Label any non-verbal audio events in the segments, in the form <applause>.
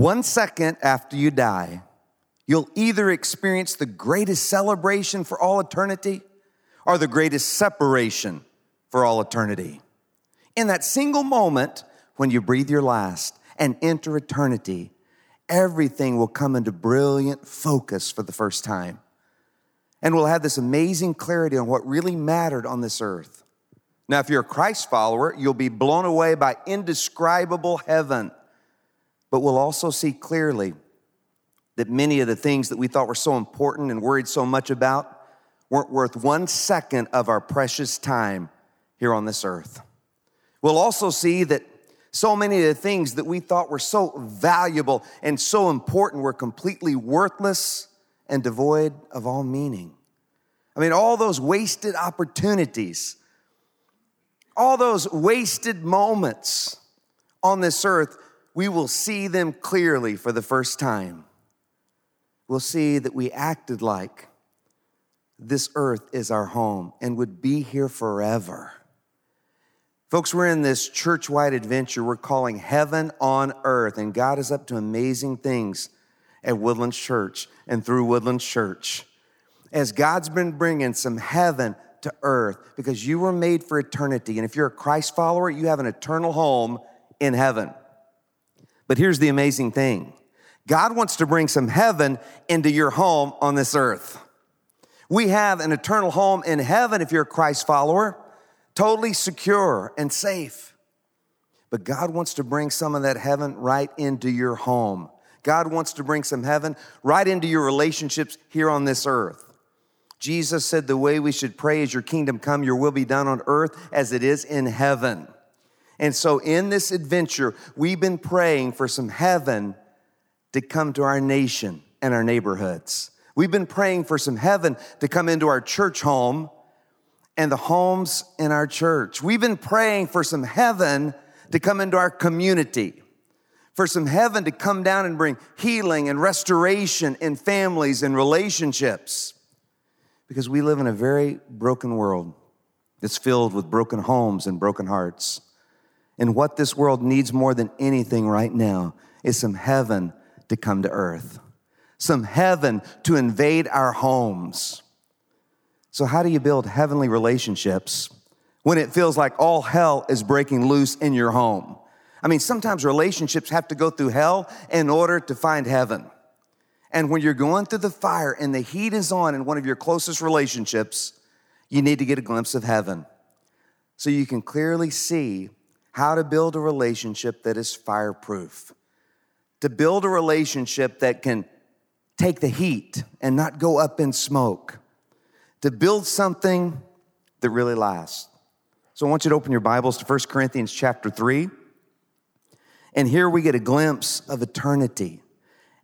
one second after you die, you'll either experience the greatest celebration for all eternity or the greatest separation for all eternity. In that single moment when you breathe your last and enter eternity, everything will come into brilliant focus for the first time. And we'll have this amazing clarity on what really mattered on this earth. Now, if you're a Christ follower, you'll be blown away by indescribable heaven. But we'll also see clearly that many of the things that we thought were so important and worried so much about weren't worth one second of our precious time here on this earth. We'll also see that so many of the things that we thought were so valuable and so important were completely worthless and devoid of all meaning. I mean, all those wasted opportunities all those wasted moments on this earth, we will see them clearly for the first time. We'll see that we acted like this earth is our home and would be here forever. Folks, we're in this church wide adventure we're calling Heaven on Earth, and God is up to amazing things at Woodlands Church and through Woodlands Church. As God's been bringing some heaven to earth because you were made for eternity. And if you're a Christ follower, you have an eternal home in heaven. But here's the amazing thing God wants to bring some heaven into your home on this earth. We have an eternal home in heaven if you're a Christ follower, totally secure and safe. But God wants to bring some of that heaven right into your home. God wants to bring some heaven right into your relationships here on this earth. Jesus said the way we should pray is your kingdom come, your will be done on earth as it is in heaven. And so in this adventure, we've been praying for some heaven to come to our nation and our neighborhoods. We've been praying for some heaven to come into our church home and the homes in our church. We've been praying for some heaven to come into our community, for some heaven to come down and bring healing and restoration in families and relationships because we live in a very broken world that's filled with broken homes and broken hearts. And what this world needs more than anything right now is some heaven to come to earth, some heaven to invade our homes. So, how do you build heavenly relationships when it feels like all hell is breaking loose in your home? I mean, sometimes relationships have to go through hell in order to find heaven. And when you're going through the fire and the heat is on in one of your closest relationships, you need to get a glimpse of heaven. So you can clearly see how to build a relationship that is fireproof. To build a relationship that can take the heat and not go up in smoke. To build something that really lasts. So I want you to open your Bibles to 1 Corinthians chapter 3. And here we get a glimpse of eternity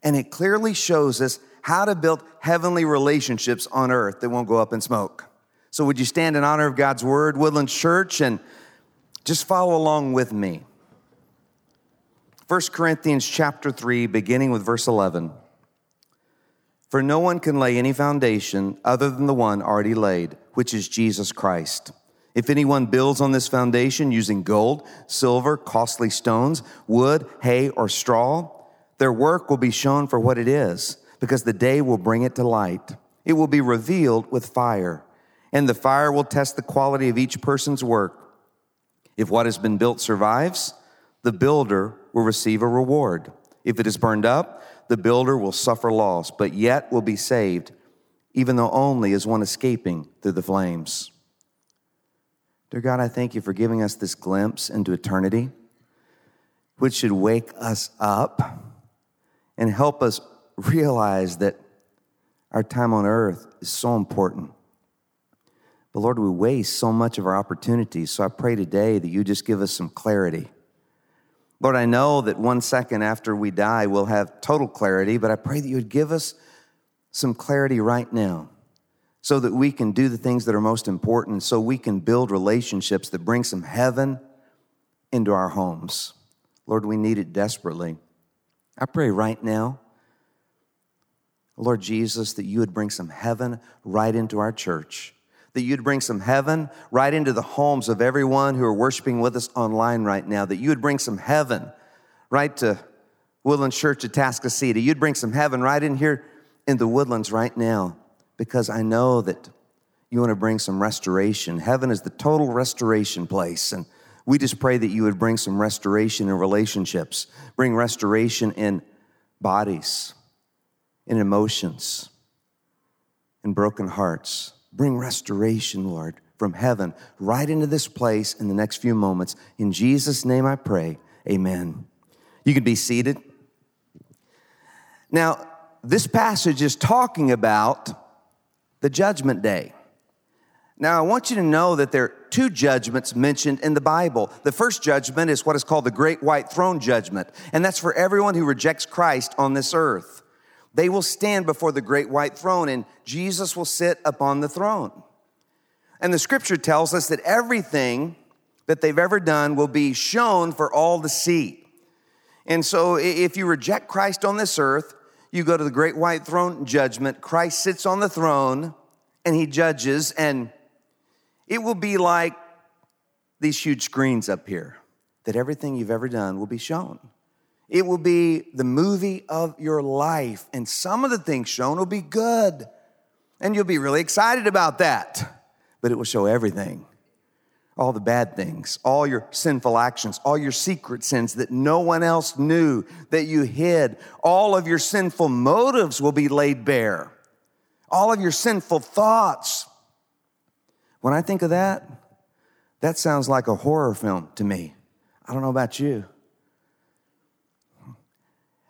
and it clearly shows us how to build heavenly relationships on earth that won't go up in smoke. So, would you stand in honor of God's word, Woodlands Church, and just follow along with me? 1 Corinthians chapter 3, beginning with verse 11. For no one can lay any foundation other than the one already laid, which is Jesus Christ. If anyone builds on this foundation using gold, silver, costly stones, wood, hay, or straw, their work will be shown for what it is, because the day will bring it to light. It will be revealed with fire, and the fire will test the quality of each person's work. If what has been built survives, the builder will receive a reward. If it is burned up, the builder will suffer loss, but yet will be saved, even though only as one escaping through the flames. Dear God, I thank you for giving us this glimpse into eternity, which should wake us up and help us realize that our time on earth is so important. But Lord, we waste so much of our opportunities. So I pray today that you just give us some clarity. Lord, I know that one second after we die, we'll have total clarity, but I pray that you would give us some clarity right now so that we can do the things that are most important, so we can build relationships that bring some heaven into our homes. Lord, we need it desperately. I pray right now, Lord Jesus, that you would bring some heaven right into our church, that you'd bring some heaven right into the homes of everyone who are worshiping with us online right now, that you would bring some heaven right to Woodlands Church at Tascasita. You'd bring some heaven right in here in the woodlands right now because I know that you want to bring some restoration. Heaven is the total restoration place. And we just pray that you would bring some restoration in relationships, bring restoration in bodies, in emotions, in broken hearts. Bring restoration, Lord, from heaven right into this place in the next few moments. In Jesus' name I pray. Amen. You can be seated. Now, this passage is talking about the judgment day. Now, I want you to know that there are two judgments mentioned in the Bible. The first judgment is what is called the Great White Throne Judgment, and that's for everyone who rejects Christ on this earth. They will stand before the Great White Throne, and Jesus will sit upon the throne. And the scripture tells us that everything that they've ever done will be shown for all to see. And so, if you reject Christ on this earth, you go to the Great White Throne judgment. Christ sits on the throne and he judges, and it will be like these huge screens up here that everything you've ever done will be shown. It will be the movie of your life, and some of the things shown will be good, and you'll be really excited about that. But it will show everything all the bad things, all your sinful actions, all your secret sins that no one else knew that you hid. All of your sinful motives will be laid bare, all of your sinful thoughts when I think of that, that sounds like a horror film to me. I don't know about you.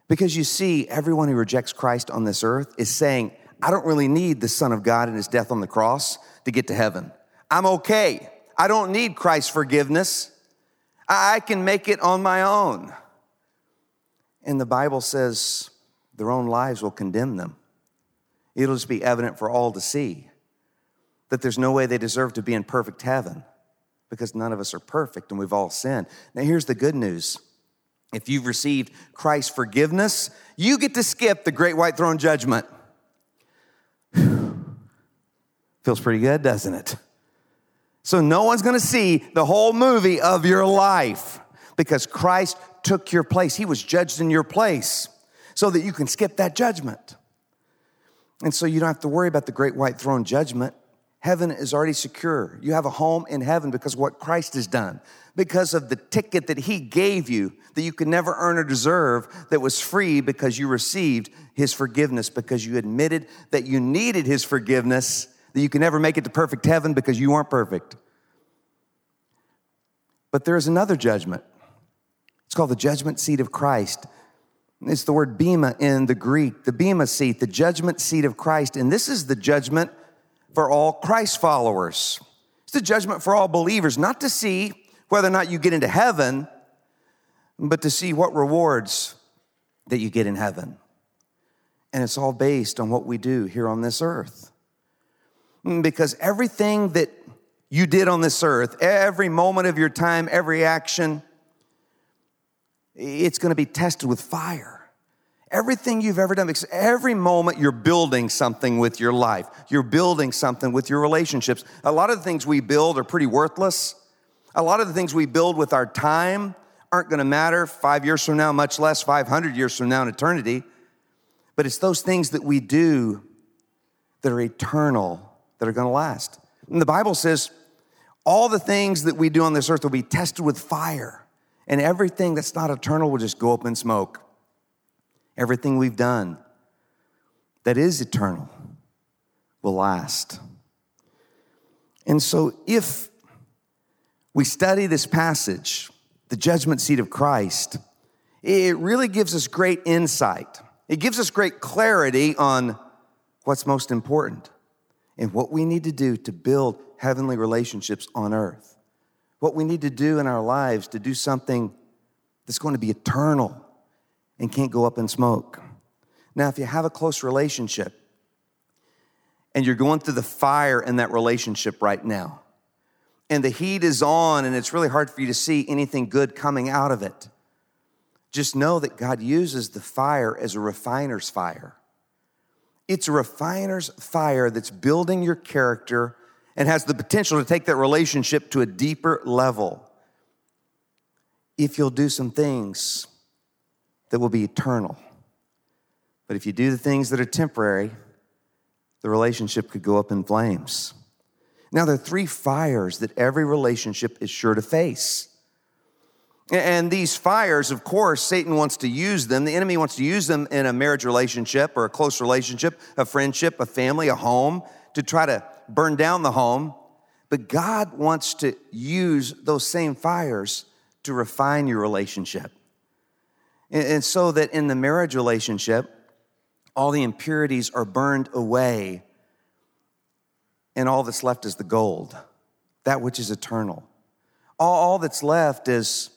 Because you see, everyone who rejects Christ on this earth is saying, I don't really need the Son of God and his death on the cross to get to heaven. I'm okay. I don't need Christ's forgiveness. I can make it on my own. And the Bible says their own lives will condemn them. It'll just be evident for all to see that there's no way they deserve to be in perfect heaven because none of us are perfect and we've all sinned. Now, here's the good news if you've received Christ's forgiveness, you get to skip the great white throne judgment. <sighs> Feels pretty good, doesn't it? So, no one's gonna see the whole movie of your life because Christ took your place. He was judged in your place so that you can skip that judgment. And so you don't have to worry about the great white throne judgment Heaven is already secure. You have a home in heaven because of what Christ has done, because of the ticket that He gave you that you could never earn or deserve, that was free because you received His forgiveness, because you admitted that you needed His forgiveness, that you can never make it to perfect heaven because you weren't perfect. But there is another judgment. It's called the judgment seat of Christ. It's the word bema in the Greek, the bema seat, the judgment seat of Christ. And this is the judgment for all Christ followers. It's the judgment for all believers, not to see whether or not you get into heaven, but to see what rewards that you get in heaven. And it's all based on what we do here on this earth. Mm, because everything that you did on this earth, every moment of your time, every action, it's going to be tested with fire. Everything you've ever done, because every moment you're building something with your life, you're building something with your relationships. A lot of the things we build are pretty worthless. A lot of the things we build with our time aren't going to matter five years from now, much less 500 years from now in eternity. But it's those things that we do that are eternal, that are going to last. And the Bible says all the things that we do on this earth will be tested with fire, and everything that's not eternal will just go up in smoke everything we've done that is eternal will last. And so, if we study this passage, the judgment seat of Christ, it really gives us great insight. It gives us great clarity on what's most important and what we need to do to build heavenly relationships on earth. What we need to do in our lives to do something that's going to be eternal and can't go up in smoke. Now, if you have a close relationship and you're going through the fire in that relationship right now, and the heat is on and it's really hard for you to see anything good coming out of it, just know that God uses the fire as a refiner's fire. It's a refiner's fire that's building your character and has the potential to take that relationship to a deeper level if you'll do some things that will be eternal. But if you do the things that are temporary, the relationship could go up in flames. Now, there are three fires that every relationship is sure to face. And these fires, of course, Satan wants to use them. The enemy wants to use them in a marriage relationship or a close relationship, a friendship, a family, a home, to try to burn down the home. But God wants to use those same fires to refine your relationship. And so that in the marriage relationship, all the impurities are burned away, and all that's left is the gold, that which is eternal. All, that's left is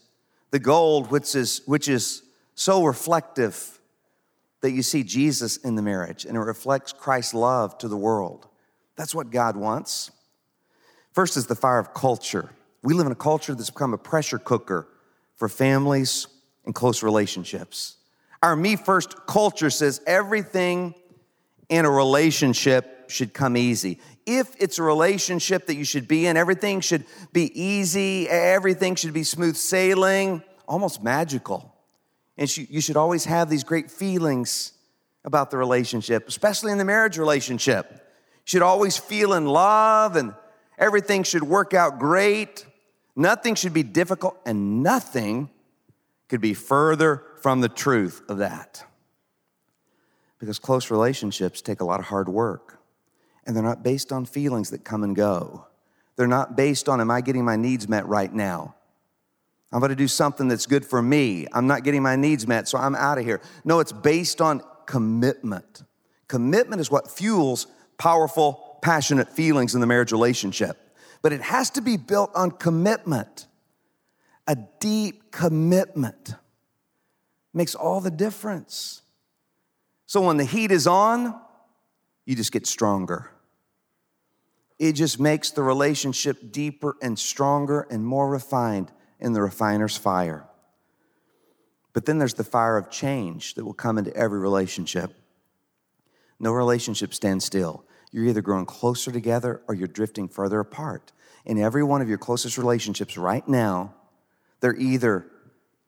the gold, which is, which is so reflective that you see Jesus in the marriage and it reflects Christ's love to the world. That's what God wants. First is the fire of culture. We live in a culture that's become a pressure cooker for families and close relationships. Our me first culture says everything in a relationship should come easy. If it's a relationship that you should be in, everything should be easy, everything should be smooth sailing, almost magical. And you should always have these great feelings about the relationship, especially in the marriage relationship. You should always feel in love and everything should work out great. Nothing should be difficult, and nothing could be further from the truth of that. Because close relationships take a lot of hard work, and they're not based on feelings that come and go. They're not based on, am I getting my needs met right now? I'm going to do something that's good for me. I'm not getting my needs met, so I'm out of here. No, it's based on commitment. Commitment is what fuels powerful, passionate feelings in the marriage relationship. But it has to be built on commitment a deep commitment makes all the difference. So when the heat is on, you just get stronger. It just makes the relationship deeper and stronger and more refined in the refiner's fire. But then there's the fire of change that will come into every relationship. No relationship stands still. You're either growing closer together or you're drifting further apart. In every one of your closest relationships right now, they're either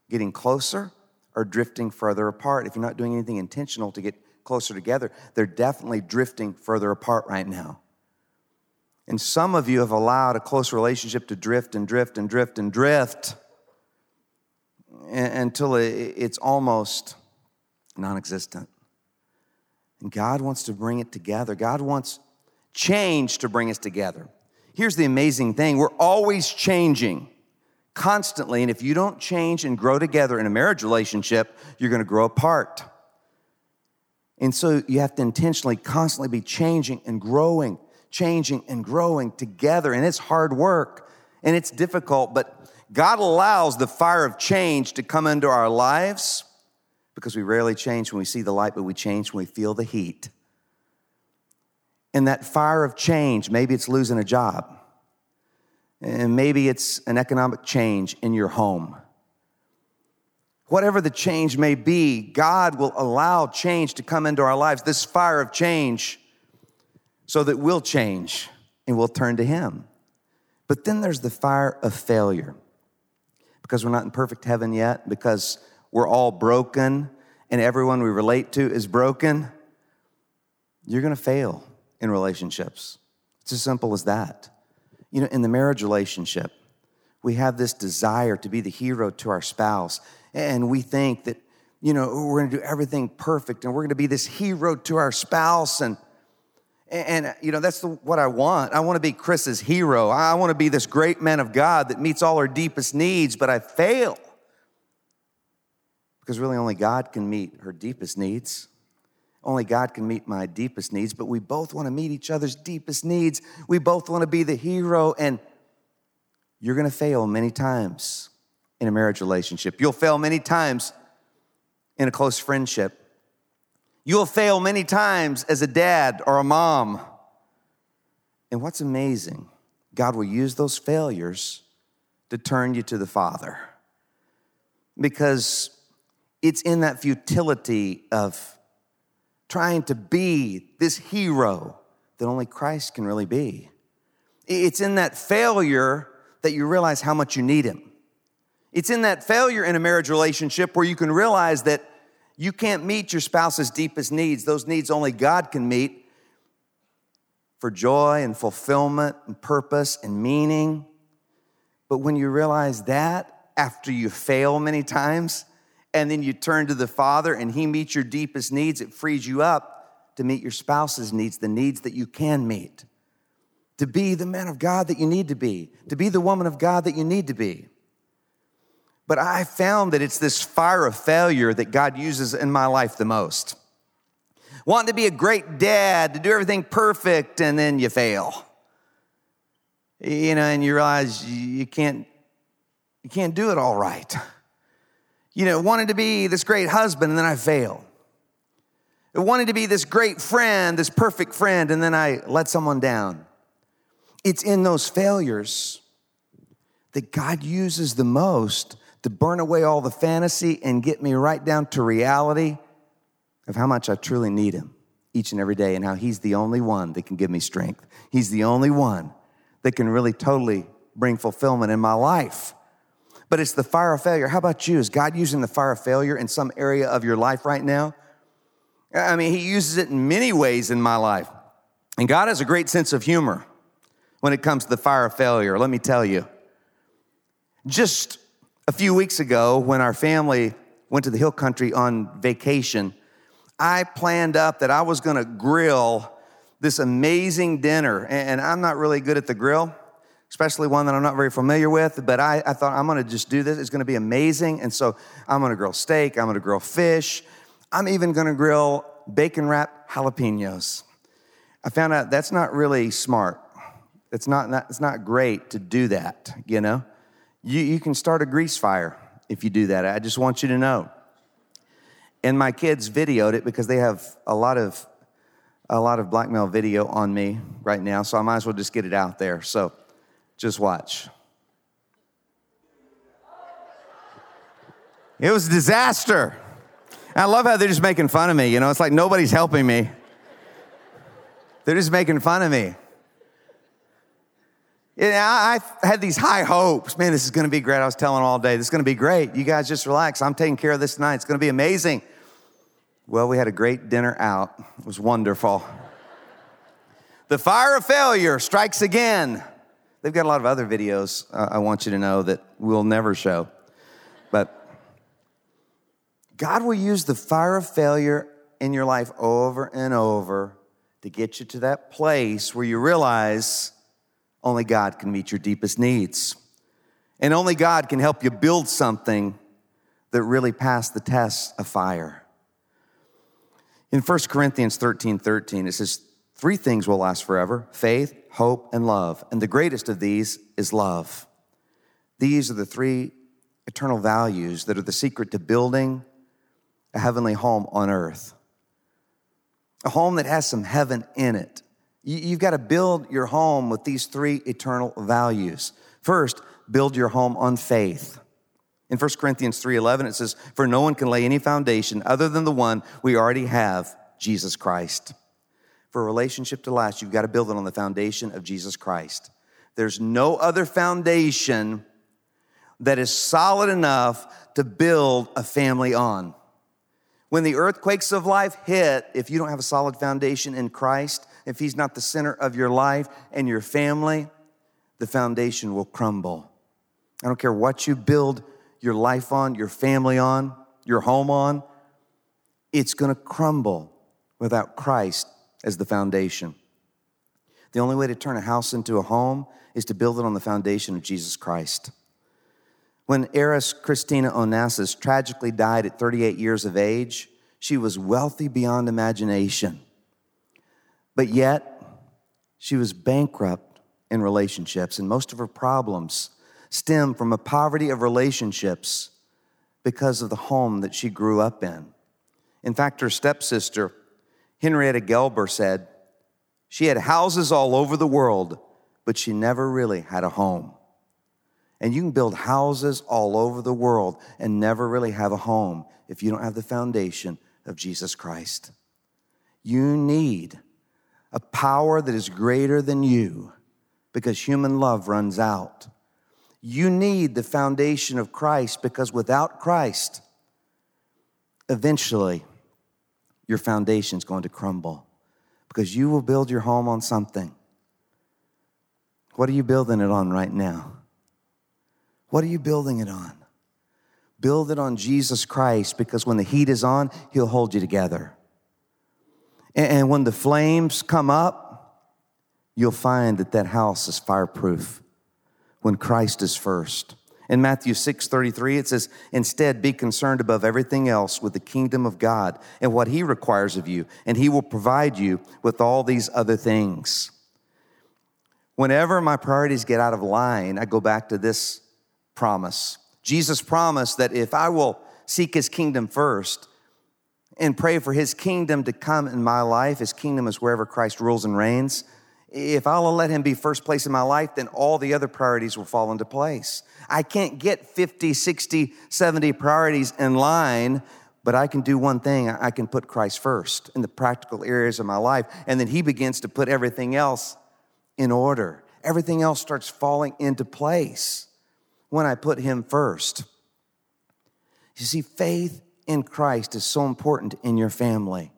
getting closer or drifting further apart. If you're not doing anything intentional to get closer together, they're definitely drifting further apart right now. And some of you have allowed a close relationship to drift and drift and drift and drift until it's almost non existent. And God wants to bring it together. God wants change to bring us together. Here's the amazing thing we're always changing constantly. And if you don't change and grow together in a marriage relationship, you're going to grow apart. And so you have to intentionally, constantly be changing and growing, changing and growing together. And it's hard work and it's difficult, but God allows the fire of change to come into our lives because we rarely change when we see the light, but we change when we feel the heat. And that fire of change, maybe it's losing a job. And maybe it's an economic change in your home. Whatever the change may be, God will allow change to come into our lives, this fire of change, so that we'll change and we'll turn to Him. But then there's the fire of failure because we're not in perfect heaven yet, because we're all broken and everyone we relate to is broken. You're gonna fail in relationships. It's as simple as that. You know, in the marriage relationship, we have this desire to be the hero to our spouse, and we think that, you know, we're gonna do everything perfect and we're gonna be this hero to our spouse. And, and you know, that's the, what I want. I wanna be Chris's hero. I wanna be this great man of God that meets all our deepest needs, but I fail. Because really, only God can meet her deepest needs. Only God can meet my deepest needs, but we both want to meet each other's deepest needs. We both want to be the hero, and you're going to fail many times in a marriage relationship. You'll fail many times in a close friendship. You'll fail many times as a dad or a mom. And what's amazing, God will use those failures to turn you to the Father. Because it's in that futility of trying to be this hero that only Christ can really be. It's in that failure that you realize how much you need Him. It's in that failure in a marriage relationship where you can realize that you can't meet your spouse's deepest needs. Those needs only God can meet for joy and fulfillment and purpose and meaning. But when you realize that after you fail many times, and then you turn to the Father and He meets your deepest needs, it frees you up to meet your spouse's needs, the needs that you can meet, to be the man of God that you need to be, to be the woman of God that you need to be. But I found that it's this fire of failure that God uses in my life the most. Wanting to be a great dad, to do everything perfect, and then you fail. You know, and you realize you can't, you can't do it all right. You know, wanted to be this great husband, and then I fail. I wanted to be this great friend, this perfect friend, and then I let someone down. It's in those failures that God uses the most to burn away all the fantasy and get me right down to reality of how much I truly need Him each and every day and how He's the only one that can give me strength. He's the only one that can really totally bring fulfillment in my life. But it's the fire of failure. How about you? Is God using the fire of failure in some area of your life right now? I mean, He uses it in many ways in my life. And God has a great sense of humor when it comes to the fire of failure, let me tell you. Just a few weeks ago, when our family went to the hill country on vacation, I planned up that I was gonna grill this amazing dinner. And I'm not really good at the grill, especially one that I'm not very familiar with, but I, I thought I'm gonna just do this. It's gonna be amazing. And so I'm gonna grill steak, I'm gonna grill fish, I'm even gonna grill bacon wrapped jalapenos. I found out that's not really smart. It's not, not, it's not great to do that, you know? You, you can start a grease fire if you do that. I just want you to know. And my kids videoed it because they have a lot of a lot of blackmail video on me right now, so I might as well just get it out there. So just watch. It was a disaster. I love how they're just making fun of me. You know, it's like nobody's helping me. They're just making fun of me. And I, I had these high hopes. Man, this is going to be great. I was telling all day, this is going to be great. You guys just relax. I'm taking care of this tonight. It's going to be amazing. Well, we had a great dinner out. It was wonderful. the fire of failure strikes again. They've got a lot of other videos uh, I want you to know that we'll never show. But God will use the fire of failure in your life over and over to get you to that place where you realize only God can meet your deepest needs. And only God can help you build something that really passed the test of fire. In 1 Corinthians 13 13, it says, Three things will last forever faith, hope, and love. And the greatest of these is love. These are the three eternal values that are the secret to building a heavenly home on earth. A home that has some heaven in it. You've got to build your home with these three eternal values. First, build your home on faith. In 1 Corinthians 3:11 it says, "For no one can lay any foundation other than the one we already have, Jesus Christ." For a relationship to last, you've got to build it on the foundation of Jesus Christ. There's no other foundation that is solid enough to build a family on. When the earthquakes of life hit, if you don't have a solid foundation in Christ, if He's not the center of your life and your family, the foundation will crumble. I don't care what you build your life on, your family on, your home on, it's gonna crumble without Christ as the foundation. The only way to turn a house into a home is to build it on the foundation of Jesus Christ. When heiress Christina Onassis tragically died at 38 years of age, she was wealthy beyond imagination. But yet, she was bankrupt in relationships, and most of her problems stem from a poverty of relationships because of the home that she grew up in. In fact, her stepsister, Henrietta Gelber, said she had houses all over the world, but she never really had a home. And you can build houses all over the world and never really have a home if you don't have the foundation of Jesus Christ. You need a power that is greater than you because human love runs out. You need the foundation of Christ because without Christ, eventually your foundation is going to crumble because you will build your home on something. What are you building it on right now? What are you building it on? Build it on Jesus Christ because when the heat is on, He'll hold you together. And when the flames come up, you'll find that that house is fireproof when Christ is first. In Matthew 6 33, it says, Instead, be concerned above everything else with the kingdom of God and what He requires of you, and He will provide you with all these other things. Whenever my priorities get out of line, I go back to this promise. Jesus promised that if I will seek His kingdom first, and pray for his kingdom to come in my life. His kingdom is wherever Christ rules and reigns. If I'll let him be first place in my life, then all the other priorities will fall into place. I can't get 50, 60, 70 priorities in line, but I can do one thing. I can put Christ first in the practical areas of my life, and then he begins to put everything else in order. Everything else starts falling into place when I put him first. You see, faith in Christ is so important in your family.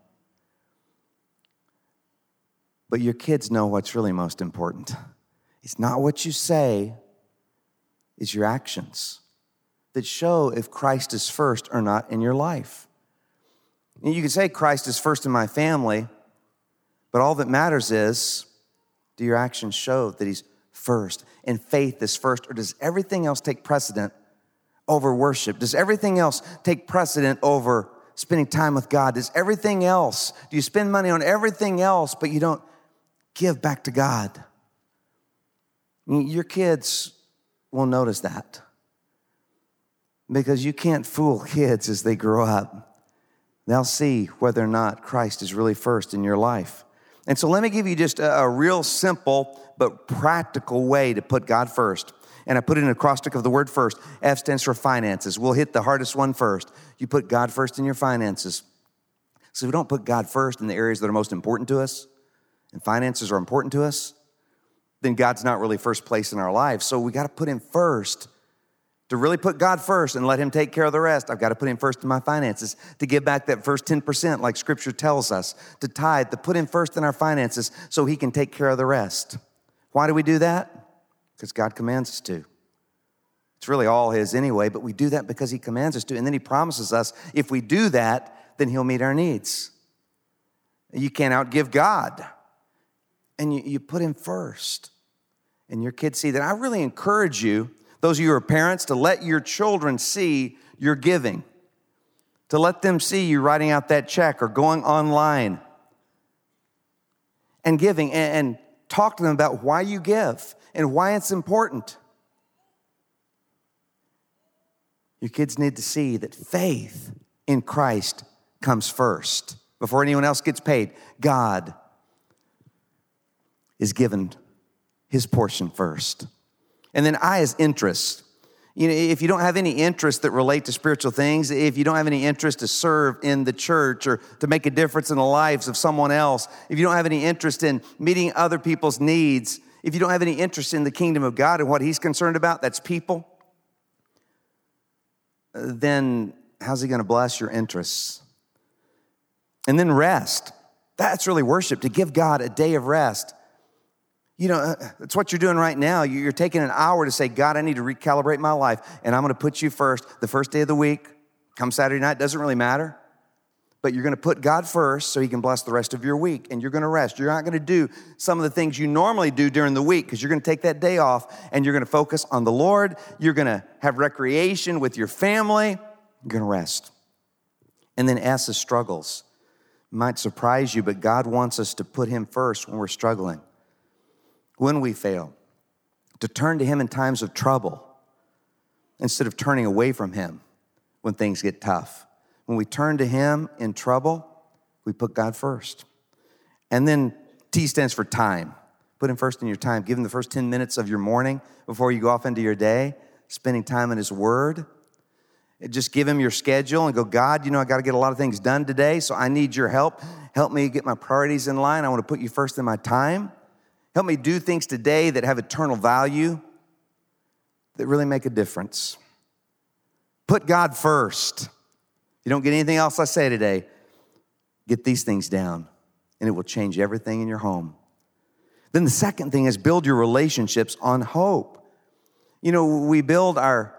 But your kids know what's really most important. It's not what you say, it's your actions that show if Christ is first or not in your life. And you can say Christ is first in my family, but all that matters is do your actions show that He's first and faith is first, or does everything else take precedent over worship? Does everything else take precedent over spending time with God? Does everything else, do you spend money on everything else, but you don't give back to God? Your kids will notice that because you can't fool kids as they grow up. They'll see whether or not Christ is really first in your life. And so let me give you just a, a real simple but practical way to put God first and I put in an acrostic of the word first. F stands for finances. We'll hit the hardest one first. You put God first in your finances. So we don't put God first in the areas that are most important to us, and finances are important to us, then God's not really first place in our lives. So we got to put Him first. To really put God first and let Him take care of the rest, I've got to put Him first in my finances. To give back that first 10%, like Scripture tells us, to tithe, to put Him first in our finances so He can take care of the rest. Why do we do that? because God commands us to. It's really all His anyway, but we do that because He commands us to. And then He promises us if we do that, then He'll meet our needs. You can't outgive God. And you, you put Him first. And your kids see that. I really encourage you, those of you who are parents, to let your children see your giving, to let them see you writing out that check or going online and giving and, and talk to them about why you give and why it's important. Your kids need to see that faith in Christ comes first before anyone else gets paid. God is given his portion first. And then I is interest. You know, if you don't have any interest that relate to spiritual things, if you don't have any interest to serve in the church or to make a difference in the lives of someone else, if you don't have any interest in meeting other people's needs, if you don't have any interest in the kingdom of God and what He's concerned about, that's people, then how's He going to bless your interests? And then rest. That's really worship, to give God a day of rest. You know, uh, it's what you're doing right now. You're taking an hour to say, God, I need to recalibrate my life, and I'm going to put you first the first day of the week. Come Saturday night, doesn't really matter but you're going to put God first so He can bless the rest of your week. And you're going to rest. You're not going to do some of the things you normally do during the week because you're going to take that day off and you're going to focus on the Lord. You're going to have recreation with your family. You're going to rest. And then S the struggles. Might surprise you, but God wants us to put Him first when we're struggling, when we fail, to turn to Him in times of trouble instead of turning away from Him when things get tough. When we turn to Him in trouble, we put God first. And then T stands for time. Put Him first in your time. Give Him the first 10 minutes of your morning before you go off into your day, spending time in His Word. Just give Him your schedule and go, God, you know, I got to get a lot of things done today, so I need your help. Help me get my priorities in line. I want to put you first in my time. Help me do things today that have eternal value, that really make a difference. Put God first. you don't get anything else I say today, get these things down, and it will change everything in your home. Then the second thing is build your relationships on hope. You know, we build our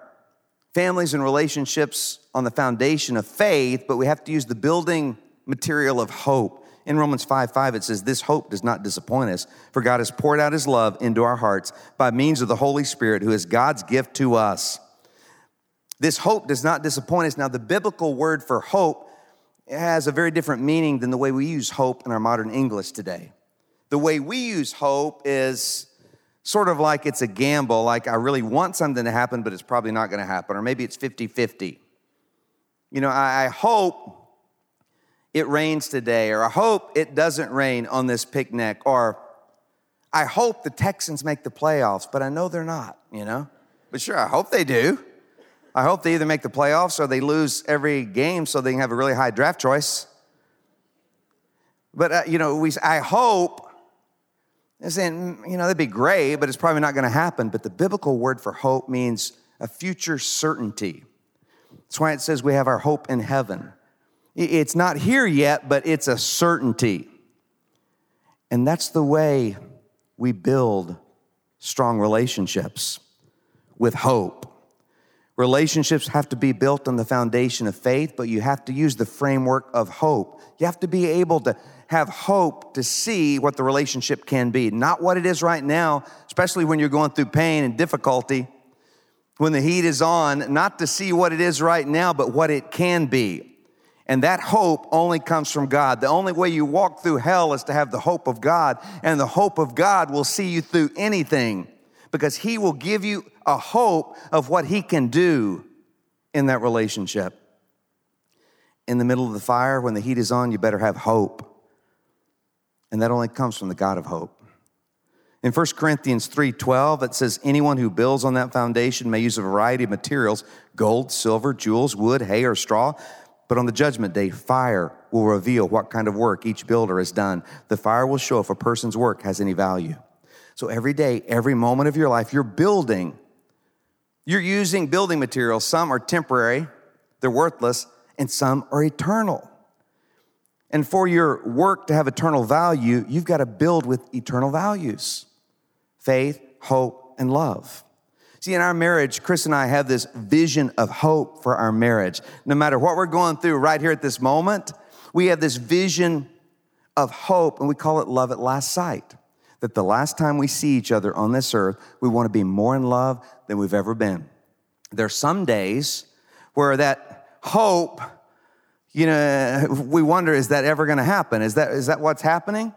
families and relationships on the foundation of faith, but we have to use the building material of hope. In Romans 5 5, it says, This hope does not disappoint us, for God has poured out his love into our hearts by means of the Holy Spirit, who is God's gift to us. This hope does not disappoint us. Now, the biblical word for hope has a very different meaning than the way we use hope in our modern English today. The way we use hope is sort of like it's a gamble, like I really want something to happen, but it's probably not going to happen, or maybe it's 50 50. You know, I, hope it rains today, or I hope it doesn't rain on this picnic, or I hope the Texans make the playoffs, but I know they're not, you know? But sure, I hope they do. I hope they either make the playoffs or they lose every game so they can have a really high draft choice. But, uh, you know, we, I hope, saying, you know, that'd be great, but it's probably not going to happen. But the biblical word for hope means a future certainty. That's why it says we have our hope in heaven. It's not here yet, but it's a certainty. And that's the way we build strong relationships with hope. Relationships have to be built on the foundation of faith, but you have to use the framework of hope. You have to be able to have hope to see what the relationship can be, not what it is right now, especially when you're going through pain and difficulty, when the heat is on, not to see what it is right now, but what it can be. And that hope only comes from God. The only way you walk through hell is to have the hope of God, and the hope of God will see you through anything because He will give you a hope of what He can do in that relationship. In the middle of the fire, when the heat is on, you better have hope. And that only comes from the God of hope. In 1 Corinthians 3:12 it says anyone who builds on that foundation may use a variety of materials, gold, silver, jewels, wood, hay or straw, but on the judgment day fire will reveal what kind of work each builder has done. The fire will show if a person's work has any value. So every day, every moment of your life, you're building. You're using building materials. Some are temporary, they're worthless, and some are eternal. And for your work to have eternal value, you've got to build with eternal values faith, hope, and love. See, in our marriage, Chris and I have this vision of hope for our marriage. No matter what we're going through right here at this moment, we have this vision of hope, and we call it love at last sight. That the last time we see each other on this earth, we want to be more in love than we've ever been. There are some days where that hope, you know, we wonder, is that ever going to happen? Is that, is that what's happening?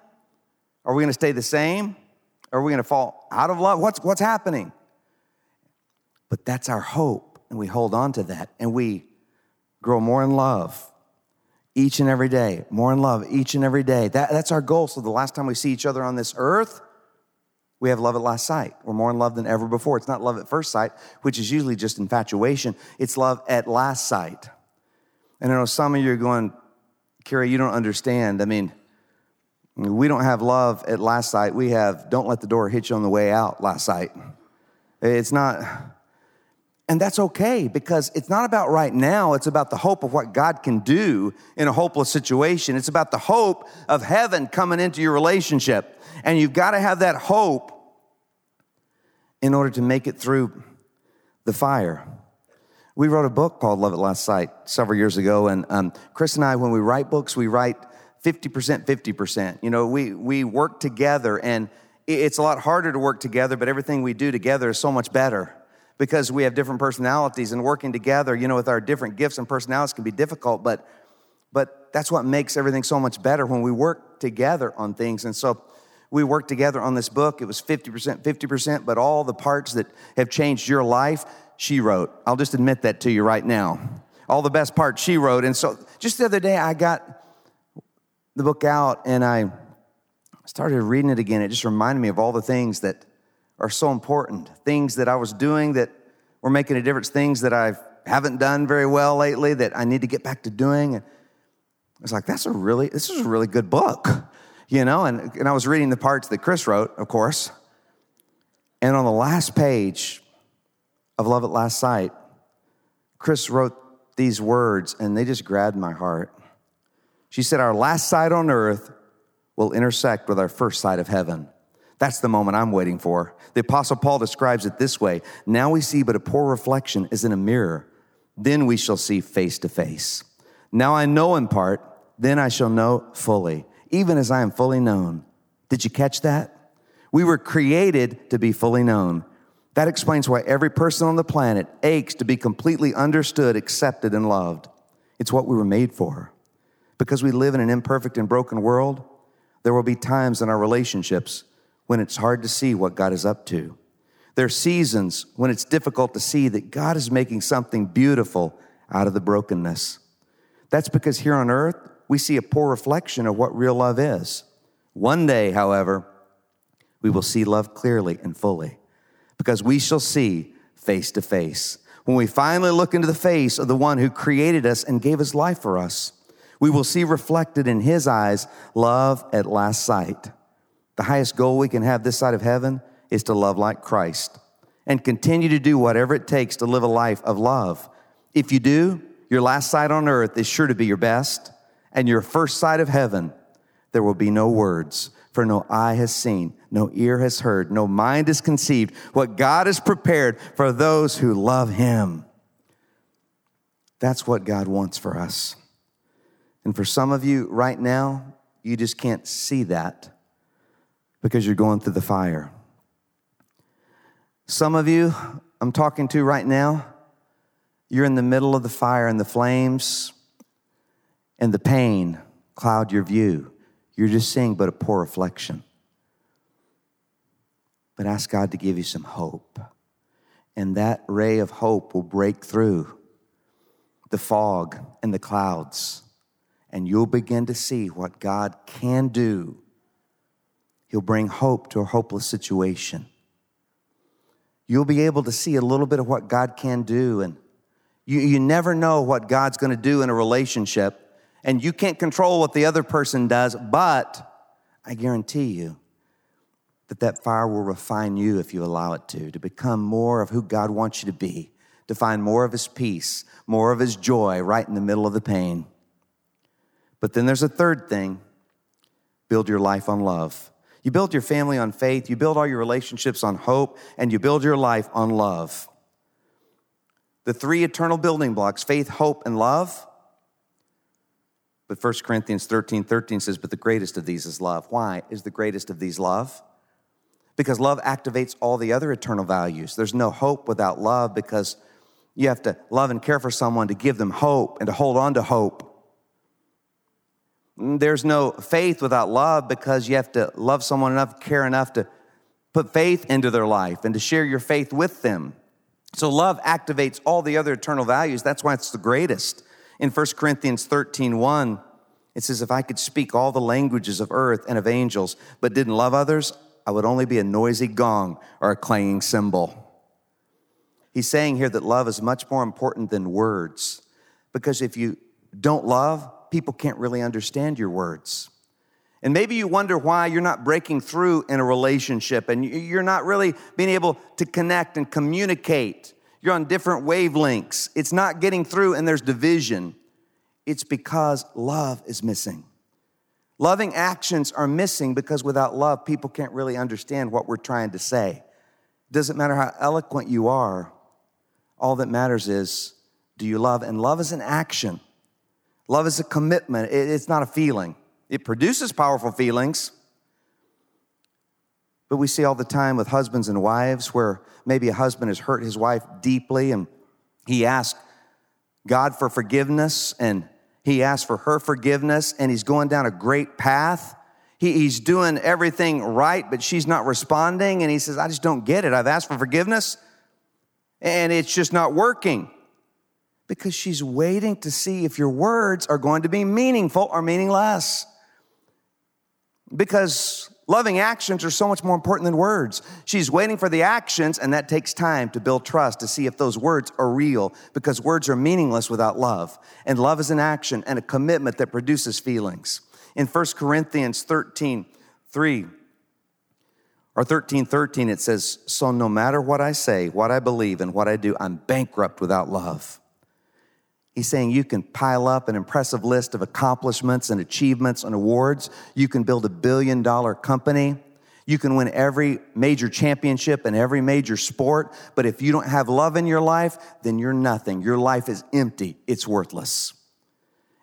Are we going to stay the same? Are we going to fall out of love? What's, what's happening? But that's our hope, and we hold on to that, and we grow more in love each and every day, more in love each and every day. That, that's our goal. So the last time we see each other on this earth, we have love at last sight. We're more in love than ever before. It's not love at first sight, which is usually just infatuation. It's love at last sight. And I know some of you are going, Kerry, you don't understand. I mean, we don't have love at last sight. We have don't let the door hit you on the way out last sight. It's not and that's okay because it's not about right now. It's about the hope of what God can do in a hopeless situation. It's about the hope of heaven coming into your relationship. And you've got to have that hope in order to make it through the fire. We wrote a book called Love at Last Sight several years ago. And um, Chris and I, when we write books, we write 50%, 50%. You know, we, we work together and it's a lot harder to work together, but everything we do together is so much better because we have different personalities and working together, you know, with our different gifts and personalities can be difficult, but but that's what makes everything so much better when we work together on things. And so we worked together on this book. It was 50%, 50%, but all the parts that have changed your life, she wrote. I'll just admit that to you right now. All the best parts she wrote. And so just the other day, I got the book out and I started reading it again. It just reminded me of all the things that are so important. Things that I was doing that were making a difference, things that I haven't done very well lately that I need to get back to doing. And I was like, that's a really, this is a really good book, <laughs> you know? And, and I was reading the parts that Chris wrote, of course. And on the last page of Love at Last Sight, Chris wrote these words, and they just grabbed my heart. She said, Our last sight on earth will intersect with our first sight of heaven. That's the moment I'm waiting for. The Apostle Paul describes it this way Now we see but a poor reflection as in a mirror. Then we shall see face to face. Now I know in part, then I shall know fully, even as I am fully known. Did you catch that? We were created to be fully known. That explains why every person on the planet aches to be completely understood, accepted, and loved. It's what we were made for. Because we live in an imperfect and broken world, there will be times in our relationships when it's hard to see what God is up to. There are seasons when it's difficult to see that God is making something beautiful out of the brokenness. That's because here on earth, we see a poor reflection of what real love is. One day, however, we will see love clearly and fully because we shall see face to face. When we finally look into the face of the one who created us and gave his life for us, we will see reflected in his eyes love at last sight. The highest goal we can have this side of heaven is to love like Christ and continue to do whatever it takes to live a life of love. If you do, your last sight on earth is sure to be your best, and your first sight of heaven, there will be no words, for no eye has seen, no ear has heard, no mind has conceived what God has prepared for those who love Him. That's what God wants for us. And for some of you right now, you just can't see that because you're going through the fire. Some of you I'm talking to right now, you're in the middle of the fire and the flames and the pain cloud your view. You're just seeing but a poor reflection. But ask God to give you some hope. And that ray of hope will break through the fog and the clouds. And you'll begin to see what God can do. He'll bring hope to a hopeless situation. You'll be able to see a little bit of what God can do. And you, you never know what God's going to do in a relationship, and you can't control what the other person does, but I guarantee you that that fire will refine you if you allow it to, to become more of who God wants you to be, to find more of His peace, more of His joy right in the middle of the pain. But then there's a third thing build your life on love. You build your family on faith, you build all your relationships on hope, and you build your life on love the three eternal building blocks faith, hope, and love. But 1 Corinthians 13 13 says, But the greatest of these is love. Why is the greatest of these love? Because love activates all the other eternal values. There's no hope without love because you have to love and care for someone to give them hope and to hold on to hope. Mm, there's no faith without love because you have to love someone enough, care enough to put faith into their life and to share your faith with them. So love activates all the other eternal values. That's why it's the greatest. In 1 Corinthians 13, 1, it says, If I could speak all the languages of earth and of angels, but didn't love others, I would only be a noisy gong or a clanging cymbal. He's saying here that love is much more important than words. Because if you don't love, people can't really understand your words. And maybe you wonder why you're not breaking through in a relationship and you're not really being able to connect and communicate. You're on different wavelengths. It's not getting through and there's division. It's because love is missing. Loving actions are missing because without love, people can't really understand what we're trying to say. Doesn't matter how eloquent you are, all that matters is do you love? And love is an action, love is a commitment, it's not a feeling. It produces powerful feelings. But we see all the time with husbands and wives where maybe a husband has hurt his wife deeply and he asks God for forgiveness and he asks for her forgiveness and he's going down a great path. He, he's doing everything right, but she's not responding. And he says, I just don't get it. I've asked for forgiveness and it's just not working because she's waiting to see if your words are going to be meaningful or meaningless because loving actions are so much more important than words. She's waiting for the actions, and that takes time to build trust to see if those words are real because words are meaningless without love. And love is an action and a commitment that produces feelings. In 1 Corinthians 13, 3, or 13, 13, it says, So no matter what I say, what I believe, and what I do, I'm bankrupt without love. He's saying you can pile up an impressive list of accomplishments and achievements and awards. You can build a billion dollar company. You can win every major championship and every major sport. But if you don't have love in your life, then you're nothing. Your life is empty. It's worthless.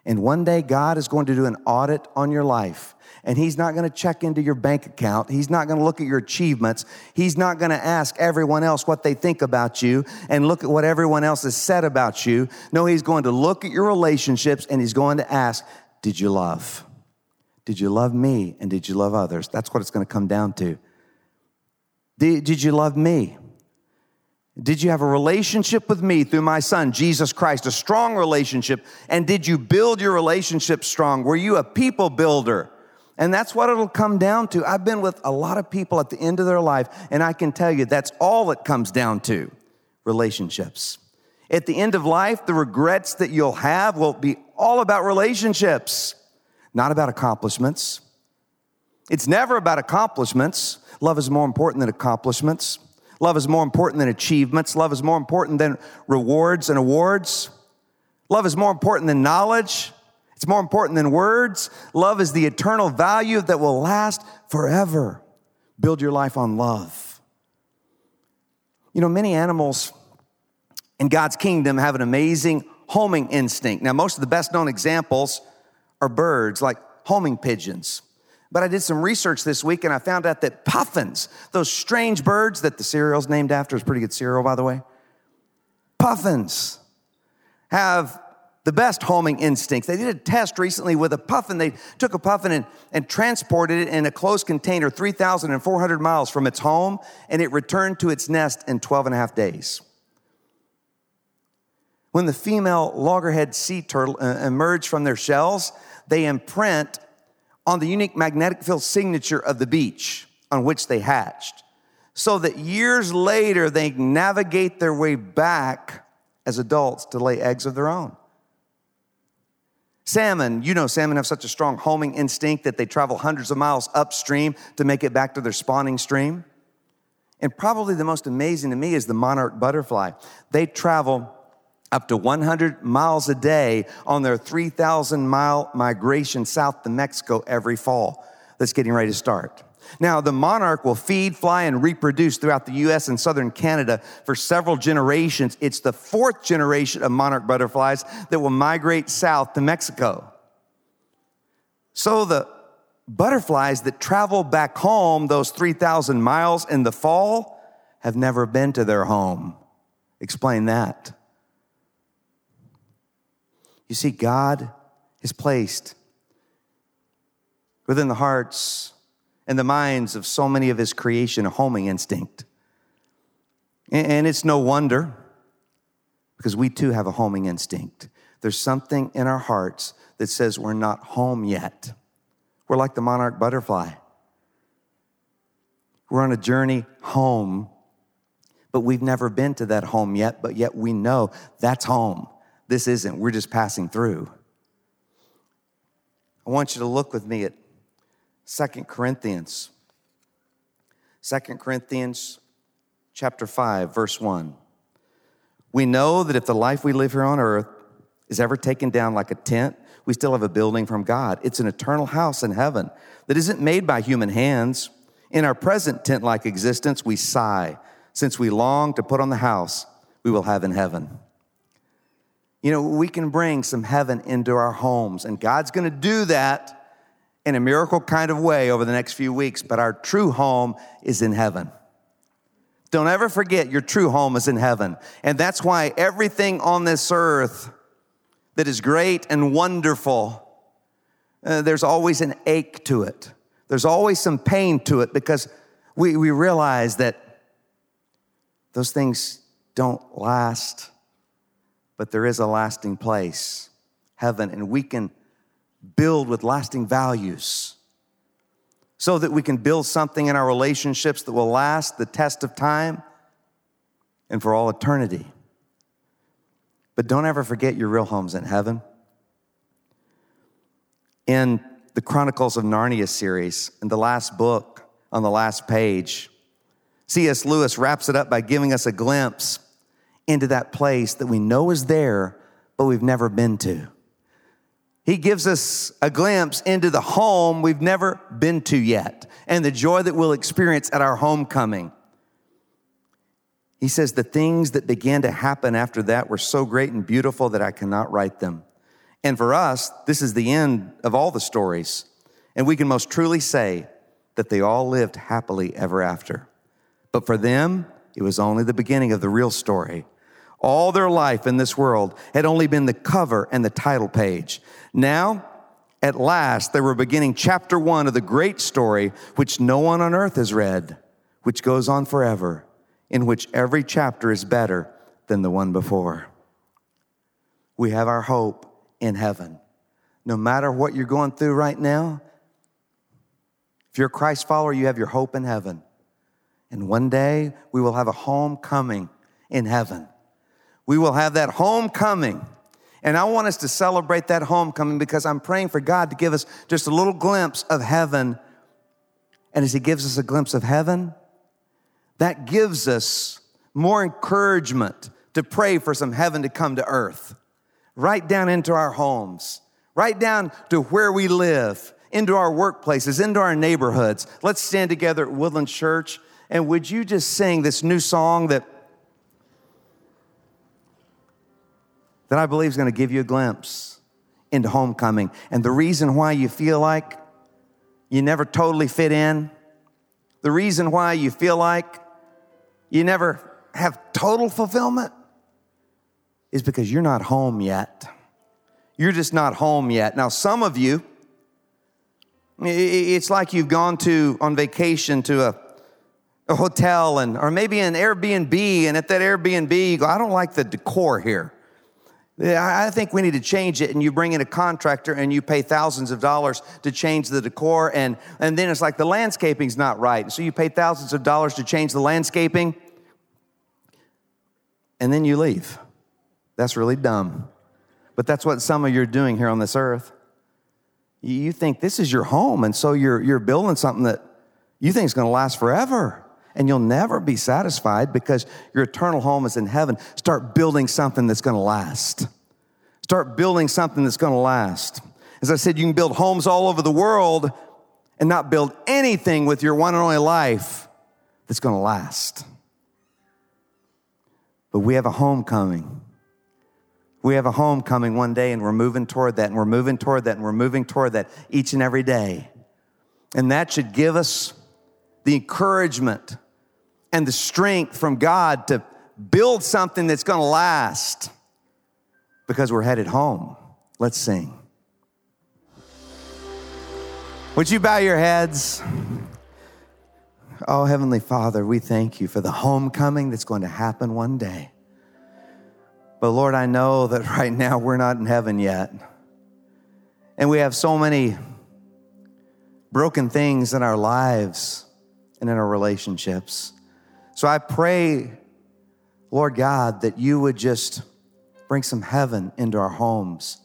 And one day God is going to do an audit on your life and he's not going to check into your bank account. He's not going to look at your achievements. He's not going to ask everyone else what they think about you and look at what everyone else has said about you. No, he's going to look at your relationships and he's going to ask, Did you love? Did you love me and did you love others? That's what it's going to come down to. Did, you love me? Did you have a relationship with me through my son, Jesus Christ, a strong relationship? And did you build your relationship strong? Were you a people builder? And that's what it'll come down to. I've been with a lot of people at the end of their life, and I can tell you that's all it comes down to relationships. At the end of life, the regrets that you'll have will be all about relationships, not about accomplishments. It's never about accomplishments. Love is more important than accomplishments. Love is more important than achievements. Love is more important than rewards and awards. Love is more important than knowledge. It's more important than words. Love is the eternal value that will last forever. Build your life on love. You know, many animals in God's kingdom have an amazing homing instinct. Now, most of the best known examples are birds like homing pigeons. But I did some research this week and I found out that puffins, those strange birds that the cereal's named after, is pretty good cereal, by the way. Puffins have the best homing instincts. They did a test recently with a puffin. They took a puffin and, and transported it in a closed container 3,400 miles from its home, and it returned to its nest in 12 and a half days. When the female loggerhead sea turtle uh, emerge from their shells, they imprint on the unique magnetic field signature of the beach on which they hatched, so that years later they navigate their way back as adults to lay eggs of their own. Salmon, you know, salmon have such a strong homing instinct that they travel hundreds of miles upstream to make it back to their spawning stream. And probably the most amazing to me is the monarch butterfly. They travel up to 100 miles a day on their 3,000 mile migration south to Mexico every fall that's getting ready to start. Now, the monarch will feed, fly, and reproduce throughout the US and southern Canada for several generations. It's the fourth generation of monarch butterflies that will migrate south to Mexico. So, the butterflies that travel back home those 3,000 miles in the fall have never been to their home. Explain that. You see, God has placed within the hearts and the minds of so many of his creation a homing instinct. And it's no wonder because we too have a homing instinct. There's something in our hearts that says we're not home yet. We're like the monarch butterfly. We're on a journey home, but we've never been to that home yet, but yet we know that's home. This isn't, we're just passing through. I want you to look with me at Second Corinthians. Second Corinthians chapter 5, verse 1. We know that if the life we live here on earth is ever taken down like a tent, we still have a building from God. It's an eternal house in heaven that isn't made by human hands. In our present tent like existence, we sigh since we long to put on the house we will have in heaven. You know, we can bring some heaven into our homes, and God's gonna do that in a miracle kind of way over the next few weeks, but our true home is in heaven. Don't ever forget your true home is in heaven. And that's why everything on this earth that is great and wonderful, uh, there's always an ache to it. There's always some pain to it because we, we realize that those things don't last, but there is a lasting place, heaven, and we can build with lasting values so that we can build something in our relationships that will last the test of time and for all eternity. But don't ever forget your real home's in heaven. In the Chronicles of Narnia series, in the last book, on the last page, C.S. Lewis wraps it up by giving us a glimpse into that place that we know is there, but we've never been to. He gives us a glimpse into the home we've never been to yet and the joy that we'll experience at our homecoming. He says, The things that began to happen after that were so great and beautiful that I cannot write them. And for us, this is the end of all the stories. And we can most truly say that they all lived happily ever after. But for them, it was only the beginning of the real story. All their life in this world had only been the cover and the title page. Now, at last, they were beginning chapter one of the great story, which no one on earth has read, which goes on forever, in which every chapter is better than the one before. We have our hope in heaven. No matter what you're going through right now, if you're a Christ follower, you have your hope in heaven. And one day we will have a homecoming in heaven. We will have that homecoming. And I want us to celebrate that homecoming because I'm praying for God to give us just a little glimpse of heaven. And as He gives us a glimpse of heaven, that gives us more encouragement to pray for some heaven to come to earth, right down into our homes, right down to where we live, into our workplaces, into our neighborhoods. Let's stand together at Woodland Church. And would you just sing this new song that that I believe is going to give you a glimpse into homecoming. And the reason why you feel like you never totally fit in, the reason why you feel like you never have total fulfillment is because you're not home yet. You're just not home yet. Now, some of you, it's like you've gone to on vacation to a, a hotel and or maybe an Airbnb, and at that Airbnb, you go, I don't like the decor here. I think we need to change it. And you bring in a contractor and you pay thousands of dollars to change the decor. And, and then it's like the landscaping's not right. So you pay thousands of dollars to change the landscaping. And then you leave. That's really dumb. But that's what some of you are doing here on this earth. You think this is your home. And so you're, you're building something that you think is going to last forever and you'll never be satisfied because your eternal home is in heaven. Start building something that's going to last. Start building something that's going to last. As I said, you can build homes all over the world and not build anything with your one and only life that's going to last. But we have a homecoming. We have a homecoming one day, and we're moving toward that, and we're moving toward that, and we're moving toward that each and every day. And that should give us the encouragement and the strength from God to build something that's going to last because we're headed home. Let's sing. Would you bow your heads? Oh, Heavenly Father, we thank you for the homecoming that's going to happen one day. But Lord, I know that <laughs> right now we're not in heaven yet. And we have so many broken things in our lives and in our relationships. So I pray, Lord God, that you would just bring some heaven into our homes,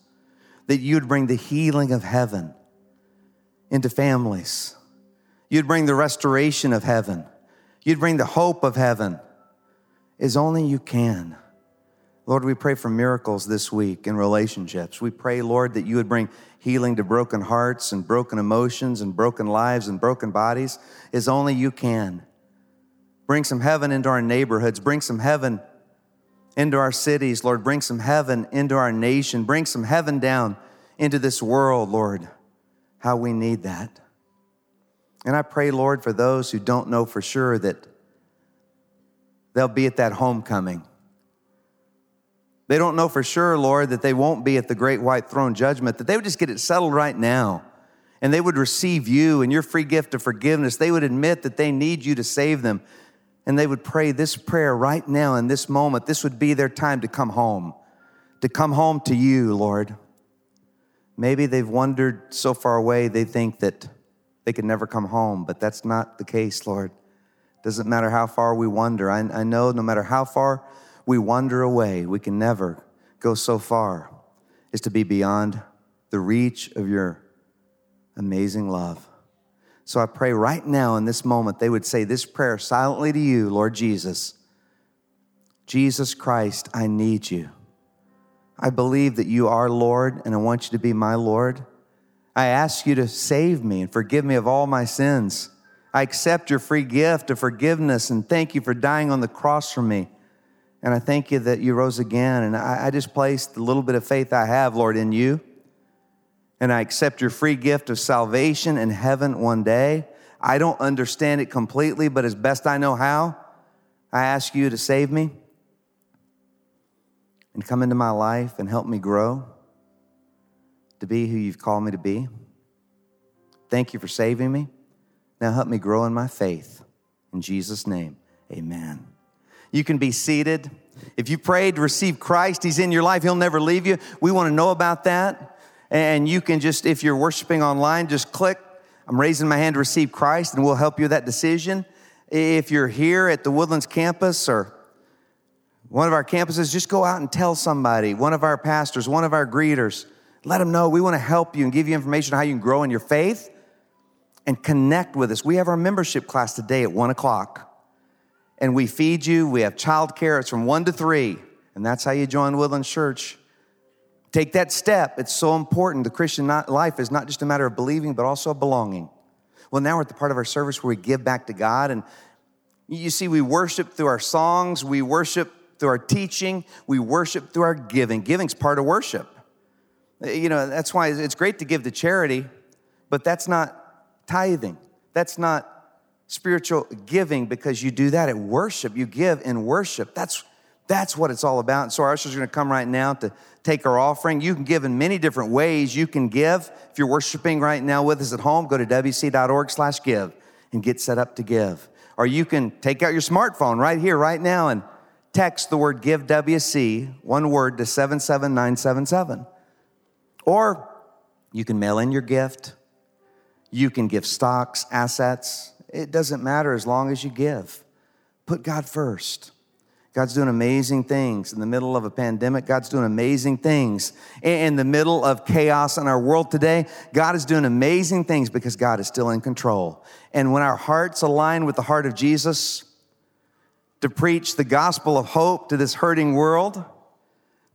that you'd bring the healing of heaven into families. You'd bring the restoration of heaven. You'd bring the hope of heaven as only you can. Lord, we pray for miracles this week in relationships. We pray, Lord, that you would bring healing to broken hearts and broken emotions and broken lives and broken bodies as only you can. Bring some heaven into our neighborhoods. Bring some heaven into our cities, Lord. Bring some heaven into our nation. Bring some heaven down into this world, Lord. How we need that. And I pray, Lord, for those who don't know for sure that they'll be at that homecoming. They don't know for sure, Lord, that they won't be at the great white throne judgment, that they would just get it settled right now and they would receive you and your free gift of forgiveness. They would admit that they need you to save them and they would pray this prayer right now in this moment, this would be their time to come home, to come home to you, Lord. Maybe they've wandered so far away they think that they could never come home, but that's not the case, Lord. Doesn't matter how far we wander. I, I know no matter how far we wander away, we can never go so far as to be beyond the reach of your amazing love. So I pray right now in this moment, they would say this prayer silently to you, Lord Jesus. Jesus Christ, I need you. I believe that you are Lord, and I want you to be my Lord. I ask you to save me and forgive me of all my sins. I accept your free gift of forgiveness and thank you for dying on the cross for me. And I thank you that you rose again. And I, I just placed the little bit of faith I have, Lord, in you. And I accept your free gift of salvation in heaven one day. I don't understand it completely, but as best I know how, I ask you to save me and come into my life and help me grow to be who you've called me to be. Thank you for saving me. Now help me grow in my faith. In Jesus' name, amen. You can be seated. If you prayed to receive Christ, He's in your life, He'll never leave you. We want to know about that. And you can just, if you're worshiping online, just click, I'm raising my hand to receive Christ, and we'll help you with that decision. If you're here at the Woodlands campus or one of our campuses, just go out and tell somebody, one of our pastors, one of our greeters, let them know we want to help you and give you information on how you can grow in your faith and connect with us. We have our membership class today at one o'clock and we feed you. We have childcare. It's from one to three, and that's how you join Woodland Church. Take that step. It's so important. The Christian life is not just a matter of believing, but also belonging. Well, now we're at the part of our service where we give back to God. And you see, we worship through our songs, we worship through our teaching, we worship through our giving. Giving's part of worship. You know, that's why it's great to give to charity, but that's not tithing. That's not spiritual giving because you do that at worship. You give in worship. That's, that's what it's all about. And so our ushers are going to come right now to take our offering. You can give in many different ways. You can give. If you're worshiping right now with us at home, go to wc.org slash give and get set up to give. Or you can take out your smartphone right here, right now, and text the word give WC, one word, to 77977. Or you can mail in your gift. You can give stocks, assets, it doesn't matter as long as you give. Put God first. God's doing amazing things in the middle of a pandemic. God's doing amazing things in the middle of chaos in our world today. God is doing amazing things because God is still in control. And when our hearts align with the heart of Jesus to preach the gospel of hope to this hurting world,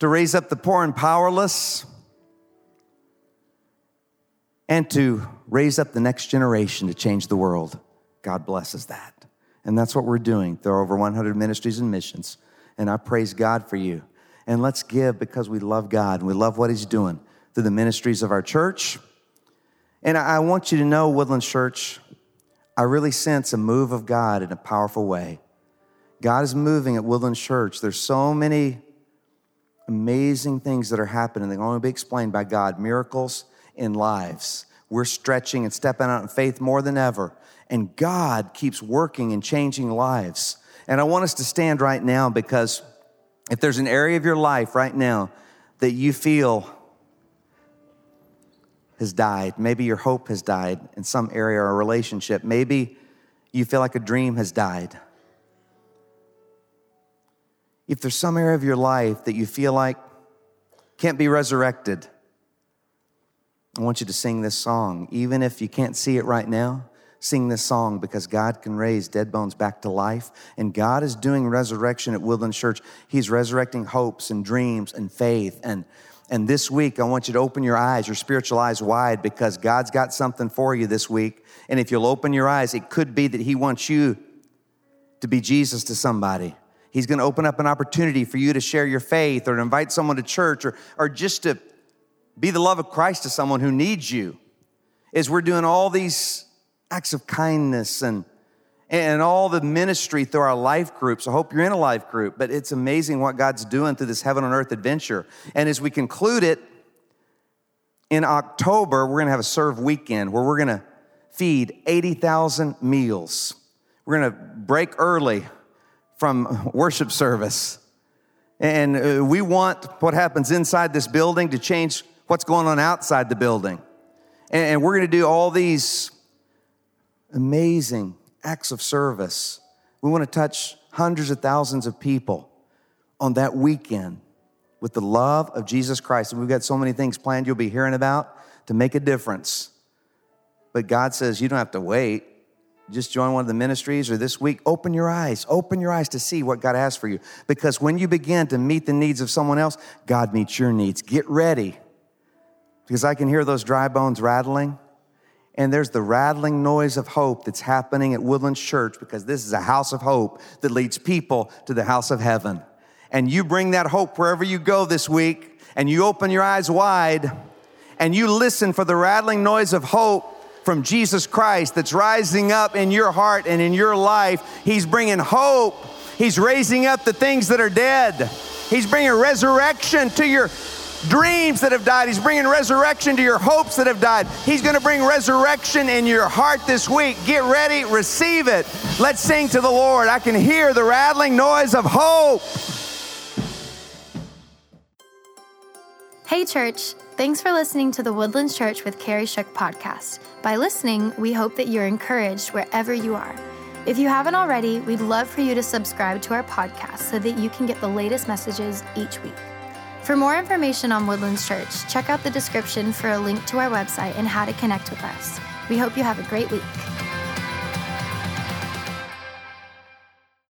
to raise up the poor and powerless, and to raise up the next generation to change the world. God blesses that. And that's what we're doing. There are over 100 ministries and missions. And I praise God for you. And let's give because we love God and we love what He's doing through the ministries of our church. And I want you to know, Woodland Church, I really sense a move of God in a powerful way. God is moving at Woodland Church. There's so many amazing things that are happening that can only be explained by God, miracles in lives. We're stretching and stepping out in faith more than ever and God keeps working and changing lives. And I want us to stand right now because if there's an area of your life right now that you feel has died, maybe your hope has died in some area or relationship, maybe you feel like a dream has died. If there's some area of your life that you feel like can't be resurrected, I want you to sing this song, even if you can't see it right now sing this song because God can raise dead bones back to life. And God is doing resurrection at Woodland Church. He's resurrecting hopes and dreams and faith. And, and this week, I want you to open your eyes, your spiritual eyes wide, because God's got something for you this week. And if you'll open your eyes, it could be that He wants you to be Jesus to somebody. He's going to open up an opportunity for you to share your faith or to invite someone to church or, or just to be the love of Christ to someone who needs you. As we're doing all these acts of kindness and and all the ministry through our life groups. I hope you're in a life group, but it's amazing what God's doing through this heaven on earth adventure. And as we conclude it in October, we're going to have a serve weekend where we're going to feed 80,000 meals. We're going to break early from <laughs> worship service. And uh, we want what happens inside this building to change what's going on outside the building. And we're going to do all these amazing acts of service. We want to touch hundreds of thousands of people on that weekend with the love of Jesus Christ. And we've got so many things planned you'll be hearing about to make a difference. But God says you don't have to wait. just join one of the ministries or this week, open your eyes. Open your eyes to see what God has for you. Because when you begin to meet the needs of someone else, God meets your needs. Get ready. Because I can hear those dry bones rattling. And there's the rattling noise of hope that's happening at Woodlands Church because this is a house of hope that leads people to the house of heaven. And you bring that hope wherever you go this week, and you open your eyes wide, and you listen for the rattling noise of hope from Jesus Christ that's rising up in your heart and in your life. He's bringing hope. He's raising up the things that are dead. He's bringing resurrection to your dreams that have died. He's bringing resurrection to your hopes that have died. He's going to bring resurrection in your heart this week. Get ready, receive it. Let's sing to the Lord. I can hear the rattling noise of hope. Hey, church. Thanks for listening to the Woodlands Church with Kerry Shook podcast. By listening, we hope that you're encouraged wherever you are. If you haven't already, we'd love for you to subscribe to our podcast so that you can get the latest messages each week. For more information on Woodlands Church, check out the description for a link to our website and how to connect with us. We hope you have a great week.